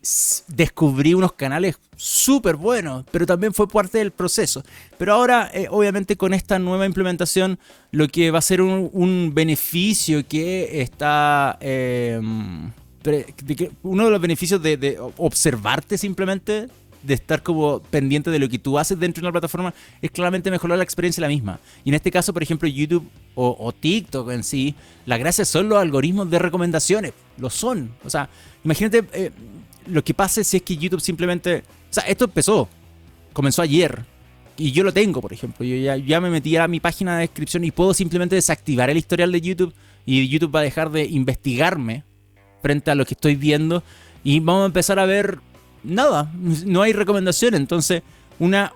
S1: descubrí unos canales súper buenos, pero también fue parte del proceso. Pero ahora, eh, obviamente, con esta nueva implementación, lo que va a ser un, beneficio que está... Em, uno de los beneficios de, observarte simplemente de estar como pendiente de lo que tú haces dentro de una plataforma es claramente mejorar la experiencia la misma. Y en este caso, por ejemplo, YouTube o, TikTok en sí, la gracia son los algoritmos de recomendaciones. Lo son. O sea, imagínate eh, lo que pase si es que YouTube simplemente... O sea, esto empezó. Comenzó ayer. Y yo lo tengo, por ejemplo. Yo ya, me metí a mi página de descripción y puedo simplemente desactivar el historial de YouTube. Y YouTube va a dejar de investigarme frente a lo que estoy viendo. Y vamos a empezar a ver nada. No hay recomendación. Entonces, una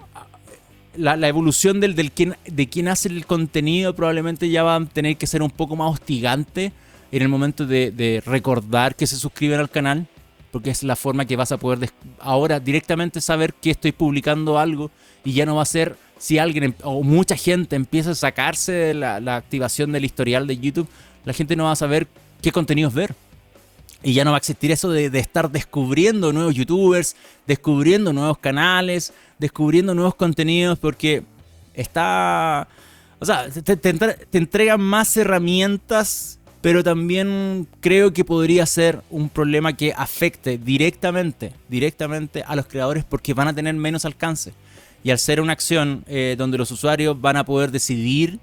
S1: la, evolución del, del quien, de quien hace el contenido probablemente ya va a tener que ser un poco más hostigante en el momento de, recordar que se suscriben al canal, porque es la forma que vas a poder ahora directamente saber que estoy publicando algo y ya no va a ser si alguien em, o mucha gente empieza a sacarse de la, la activación del historial de YouTube, la gente no va a saber qué contenidos ver. Y ya no va a existir eso de, estar descubriendo nuevos youtubers, descubriendo nuevos canales, descubriendo nuevos contenidos, porque está... O sea, te, te, entregan más herramientas, pero también creo que podría ser un problema que afecte directamente, directamente a los creadores porque van a tener menos alcance. Y al ser una acción eh, donde los usuarios van a poder decidir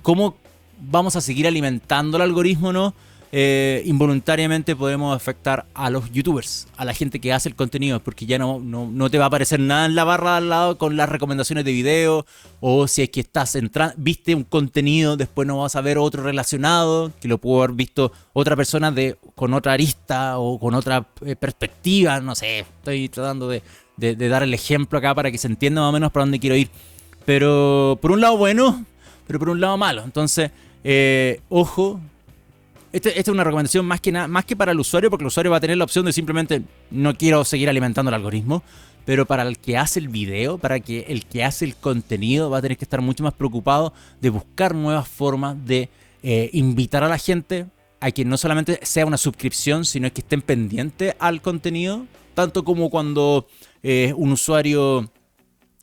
S1: cómo vamos a seguir alimentando el algoritmo, ¿no? Eh, involuntariamente podemos afectar a los youtubers, a la gente que hace el contenido, porque ya no, no, te va a aparecer nada en la barra al lado con las recomendaciones de video, o si es que estás entrando, viste un contenido, después no vas a ver otro relacionado, que lo pudo haber visto otra persona de, con otra arista o con otra eh, perspectiva, no sé, estoy tratando de, dar el ejemplo acá para que se entienda más o menos para dónde quiero ir. Pero por un lado bueno, pero por un lado malo. Entonces, eh, ojo, esta, es una recomendación más que, nada, más que para el usuario, porque el usuario va a tener la opción de simplemente no quiero seguir alimentando el algoritmo, pero para el que hace el video, para que el que hace el contenido va a tener que estar mucho más preocupado de buscar nuevas formas de eh, invitar a la gente a que no solamente sea una suscripción, sino que estén pendientes al contenido, tanto como cuando eh, un usuario...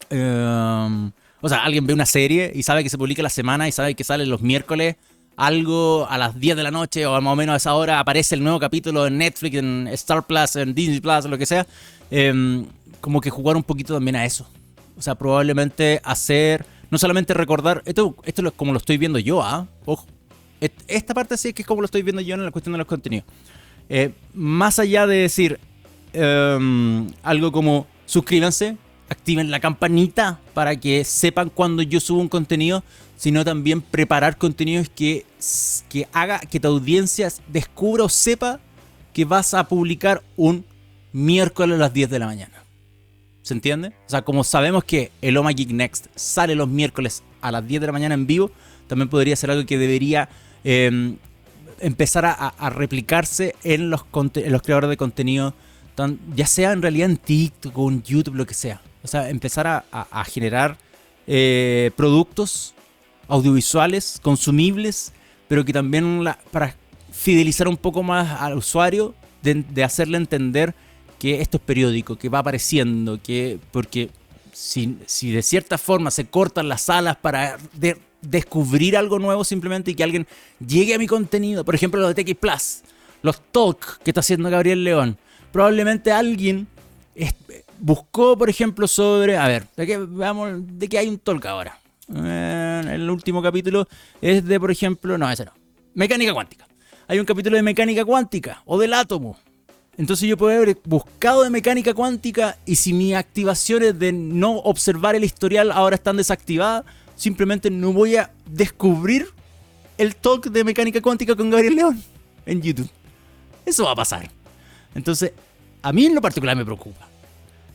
S1: Em, o sea, alguien ve una serie y sabe que se publica la semana y sabe que sale los miércoles algo a las 10 de la noche o más o menos a esa hora aparece el nuevo capítulo en Netflix, en Star Plus, en Disney Plus, lo que sea. Em, como que jugar un poquito también a eso. O sea, probablemente hacer, no solamente recordar, esto, esto es como lo estoy viendo yo, ¿ah? Ojo. Esta parte sí es que es como lo estoy viendo yo en la cuestión de los contenidos. Eh, más allá de decir em, algo como suscríbanse, activen la campanita para que sepan cuando yo subo un contenido, sino también preparar contenidos que, que haga que tu audiencia descubra o sepa que vas a publicar un miércoles a las 10 de la mañana. ¿Se entiende? O sea, como sabemos que el Oma Geek Next sale los miércoles a las 10 de la mañana en vivo, también podría ser algo que debería em, empezar a, replicarse en los, los creadores de contenido, ya sea en realidad en TikTok en YouTube, lo que sea. O sea, empezar a, generar eh, productos audiovisuales, consumibles, pero que también para fidelizar un poco más al usuario, de, hacerle entender que esto es periódico, que va apareciendo, que porque si, si de cierta forma se cortan las alas para descubrir algo nuevo simplemente y que alguien llegue a mi contenido, por ejemplo los de TX Plus, los talk que está haciendo Gabriel León, probablemente alguien buscó, por ejemplo, sobre. A ver, de qué, vamos, de qué hay un talk ahora. El último capítulo es de, por ejemplo, no, ese no. Mecánica cuántica. Hay un capítulo de mecánica cuántica o del átomo. Entonces yo puedo haber buscado de mecánica cuántica y si mis activaciones de no observar el historial ahora están desactivadas, simplemente no voy a descubrir el talk de mecánica cuántica con Gabriel León en YouTube. Eso va a pasar. Entonces, a mí en lo particular me preocupa.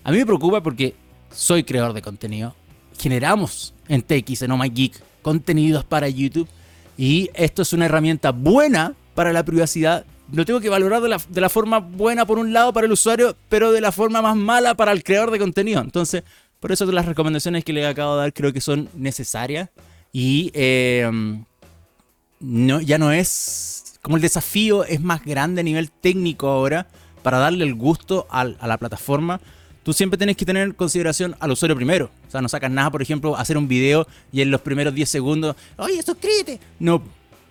S1: A mí me preocupa porque soy creador de contenido. Generamos en TX, en Oh contenidos para YouTube. Y esto es una herramienta buena para la privacidad. Lo tengo que valorar de la, de la forma buena por un lado para el usuario, pero de la forma más mala para el creador de contenido. Entonces, por eso las recomendaciones que le acabo de dar creo que son necesarias. Y eh, no, ya no es. Como el desafío es más grande a nivel técnico ahora para darle el gusto a la plataforma tú siempre tienes que tener en consideración al usuario primero. O sea, no sacas nada, por ejemplo, hacer un video y en los primeros 10 segundos, oye, suscríbete. No,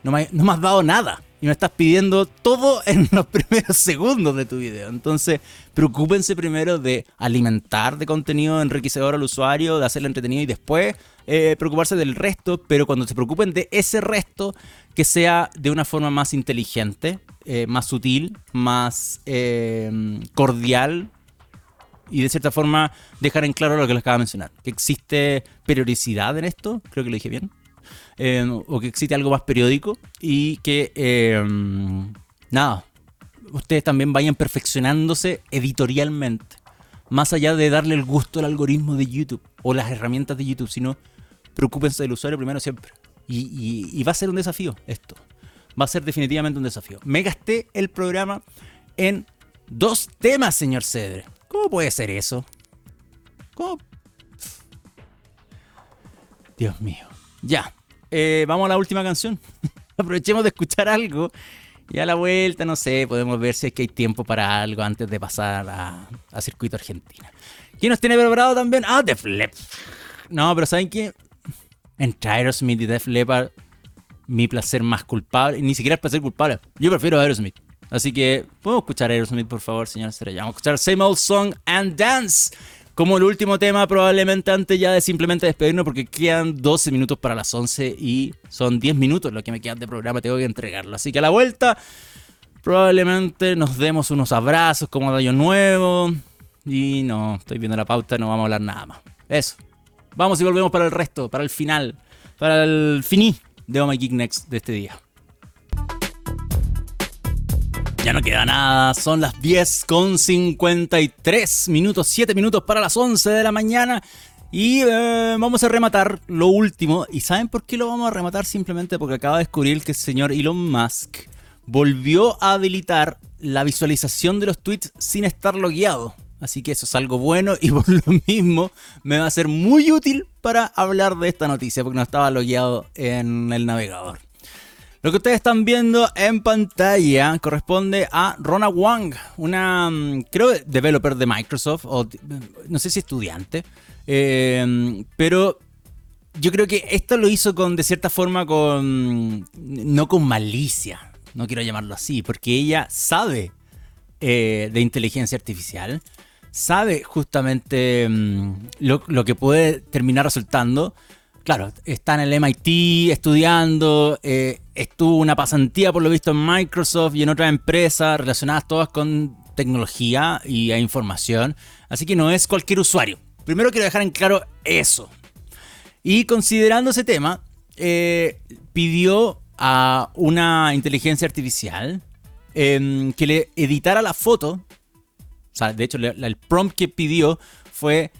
S1: no me, no me has dado nada. Y me estás pidiendo todo en los primeros segundos de tu video. Entonces, preocúpense primero de alimentar de contenido enriquecedor al usuario, de hacerlo entretenido y después eh, preocuparse del resto. Pero cuando se preocupen de ese resto, que sea de una forma más inteligente, eh, más sutil, más eh, cordial, y de cierta forma dejar en claro lo que les acabo de mencionar, que existe periodicidad en esto, creo que lo dije bien, eh, o que existe algo más periódico y que, eh, nada, ustedes también vayan perfeccionándose editorialmente, más allá de darle el gusto al algoritmo de YouTube o las herramientas de YouTube, sino preocúpense del usuario primero siempre. Y va a ser un desafío esto. Va a ser definitivamente un desafío. Me gasté el programa en dos temas, señor Cedre. ¿Cómo puede ser eso? ¿Cómo? Dios mío. Ya. Eh, vamos a la última canción. Aprovechemos de escuchar algo. Y a la vuelta, no sé, podemos ver si es que hay tiempo para algo antes de pasar a, Circuito Argentina. ¿Quién nos tiene preparado también? Ah, Def Leppard. No, pero ¿saben qué? Entre Aerosmith y Def Leppard, mi placer más culpable, ni siquiera el placer culpable. Yo prefiero Aerosmith. Así que, ¿podemos escuchar Aerosmith, por favor, señor Estrella? Vamos a escuchar Same Old Song and Dance como el último tema, probablemente antes ya de simplemente despedirnos, porque quedan 12 minutos para las 11 y son 10 minutos lo que me quedan de programa, tengo que entregarlo. Así que a la vuelta, probablemente nos demos unos abrazos como de año nuevo. Y no, estoy viendo la pauta, no vamos a hablar nada más. Eso. Vamos y volvemos para el resto, para el final, para el finí de Oh My Geek Next de este día. Ya no queda nada, son las 10 con 53 minutos, 7 minutos para las 11 de la mañana. Y eh, vamos a rematar lo último. ¿Y saben por qué lo vamos a rematar? Simplemente porque acaba de descubrir que el señor Elon Musk volvió a habilitar la visualización de los tweets sin estar logueado. Así que eso es algo bueno y por lo mismo me va a ser muy útil para hablar de esta noticia porque no estaba logueado en el navegador. Lo que ustedes están viendo en pantalla corresponde a Rona Wang, una, mm, creo, developer de Microsoft, o no sé si estudiante, em, pero yo creo que esto lo hizo con, de cierta forma, con, no con malicia, no quiero llamarlo así, porque ella sabe eh, de inteligencia artificial, sabe justamente mm, lo que puede terminar resultando claro, está en el MIT estudiando, eh, estuvo una pasantía por lo visto en Microsoft y en otras empresas relacionadas todas con tecnología y información, así que no es cualquier usuario. Primero quiero dejar en claro eso. Y considerando ese tema, eh, pidió a una inteligencia artificial em, que le editara la foto. O sea, de hecho, el prompt que pidió fue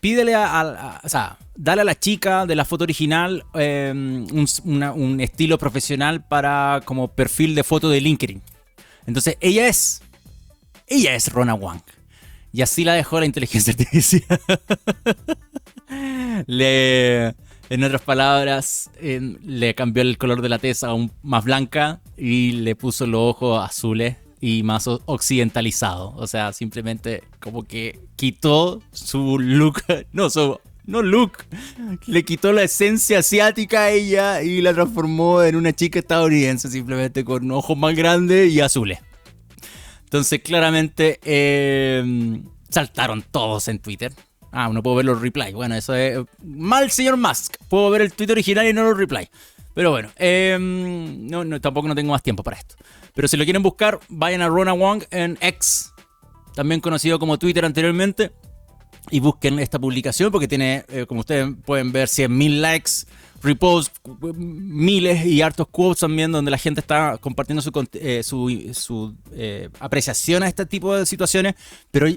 S1: pídele a, o sea, dale a la chica de la foto original em, un, estilo profesional para como perfil de foto de LinkedIn. Entonces ella es, ella es Rona Wang. Y así la dejó la inteligencia artificial. le, en otras palabras, le cambió el color de la tez a un más blanca y le puso los ojos azules y más occidentalizado. O sea, simplemente como que quitó su look, no, su, no look, le quitó la esencia asiática a ella y la transformó en una chica estadounidense, simplemente con ojos más grandes y azules. Entonces, claramente, em, saltaron todos en Twitter. Ah, no puedo ver los replies. Bueno, eso es mal, señor Musk. Puedo ver el Twitter original y no los replies. Pero bueno, em, no, tampoco no tengo más tiempo para esto. Pero si lo quieren buscar, vayan a Rona Wong en X, también conocido como Twitter anteriormente, y busquen esta publicación porque tiene, eh, como ustedes pueden ver, 100.000 likes, reposts, miles y hartos quotes también donde la gente está compartiendo su, eh, su, eh, apreciación a este tipo de situaciones. Pero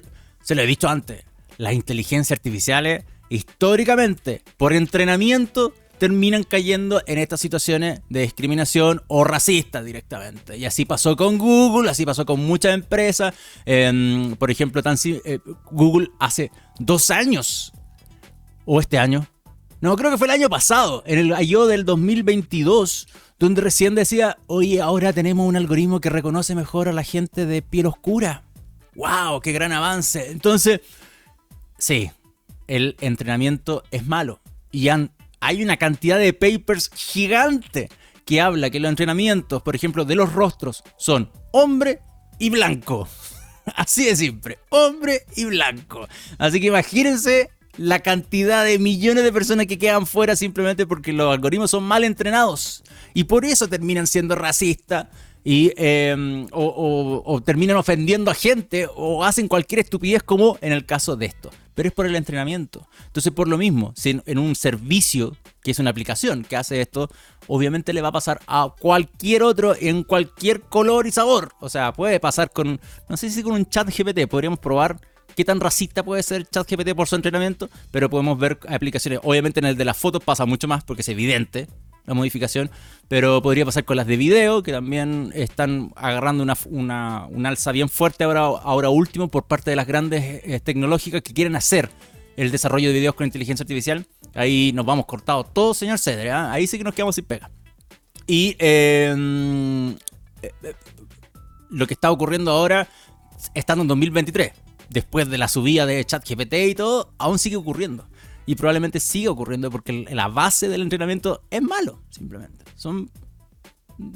S1: se lo he dicho antes, las inteligencias artificiales históricamente, por entrenamiento, terminan cayendo en estas situaciones de discriminación o racista directamente. Y así pasó con Google, así pasó con muchas empresas. Em, por ejemplo, tan, eh, Google hace dos años, o este año, no, creo que fue el año pasado, en el I.O. del 2022, donde recién decía, oye, ahora tenemos un algoritmo que reconoce mejor a la gente de piel oscura. ¡Wow! ¡Qué gran avance! Entonces, sí, el entrenamiento es malo. Y han hay una cantidad de papers gigante que habla que los entrenamientos, por ejemplo, de los rostros son hombre y blanco. Así de simple, hombre y blanco. Así que imagínense la cantidad de millones de personas que quedan fuera simplemente porque los algoritmos son mal entrenados. Y por eso terminan siendo racistas y, em, o, terminan ofendiendo a gente o hacen cualquier estupidez como en el caso de esto pero es por el entrenamiento. Entonces, por lo mismo, en, un servicio, que es una aplicación que hace esto, obviamente le va a pasar a cualquier otro en cualquier color y sabor. O sea, puede pasar con, no sé si con un chat GPT, podríamos probar qué tan racista puede ser chat GPT por su entrenamiento, pero podemos ver aplicaciones. Obviamente en el de las fotos pasa mucho más porque es evidente, la modificación, pero podría pasar con las de video, que también están agarrando una, un alza bien fuerte ahora, ahora último por parte de las grandes eh, tecnológicas que quieren hacer el desarrollo de videos con inteligencia artificial. Ahí nos vamos cortados todos, señor Cedre, ¿ah? ahí sí que nos quedamos sin pega. Y em, eh, eh, lo que está ocurriendo ahora, estando en 2023, después de la subida de ChatGPT y todo, aún sigue ocurriendo y probablemente siga ocurriendo porque la base del entrenamiento es malo, simplemente. Son,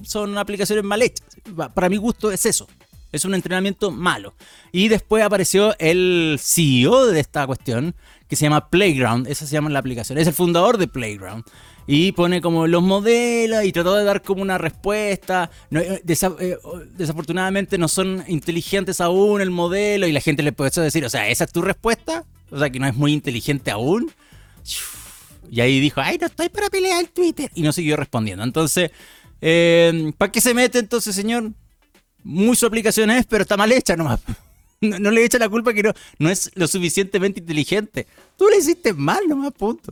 S1: son aplicaciones mal hechas. Para mi gusto es eso. Es un entrenamiento malo. Y después apareció el CEO de esta cuestión, que se llama Playground. Esa se llama la aplicación. Es el fundador de Playground. Y pone como los modelos y trató de dar como una respuesta. Eh, eh, desafortunadamente no son inteligentes aún el modelo y la gente le puede decir, o sea, ¿esa es tu respuesta? O sea, que no es muy inteligente aún. Y ahí dijo, ay, no estoy para pelear en Twitter. Y no siguió respondiendo. Entonces, eh, ¿para qué se mete entonces, señor? Muy su aplicación es, pero está mal hecha nomás. No, le echa la culpa que no, no es lo suficientemente inteligente. Tú le hiciste mal nomás, punto.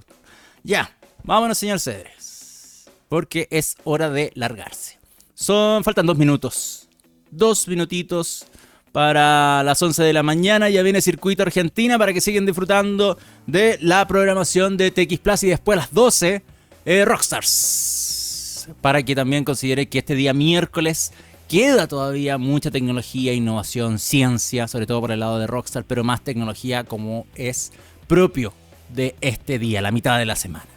S1: Ya, vámonos, señor Cedres. Porque es hora de largarse. Son, faltan dos minutos. Dos minutitos para las 11 de la mañana. Ya viene Circuito Argentina para que sigan disfrutando de la programación de TX Plus y después a las 12 eh, Rockstars. Para que también considere que este día miércoles queda todavía mucha tecnología, innovación, ciencia, sobre todo por el lado de Rockstar, pero más tecnología como es propio de este día, la mitad de la semana.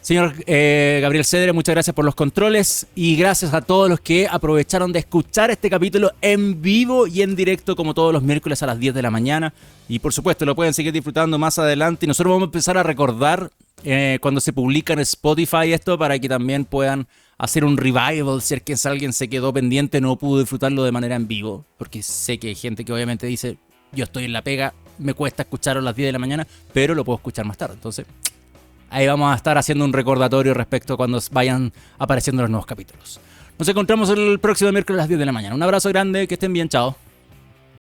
S1: Señor eh, Gabriel Cedre, muchas gracias por los controles y gracias a todos los que aprovecharon de escuchar este capítulo en vivo y en directo como todos los miércoles a las 10 de la mañana. Y por supuesto lo pueden seguir disfrutando más adelante y nosotros vamos a empezar a recordar eh, cuando se publica en Spotify esto para que también puedan hacer un revival si es que alguien se quedó pendiente, no pudo disfrutarlo de manera en vivo. Porque sé que hay gente que obviamente dice, yo estoy en la pega, me cuesta escucharlo a las 10 de la mañana, pero lo puedo escuchar más tarde. Entonces, ahí vamos a estar haciendo un recordatorio respecto a cuando vayan apareciendo los nuevos capítulos. Nos encontramos el próximo miércoles a las 10 de la mañana. Un abrazo grande, que estén bien, chao.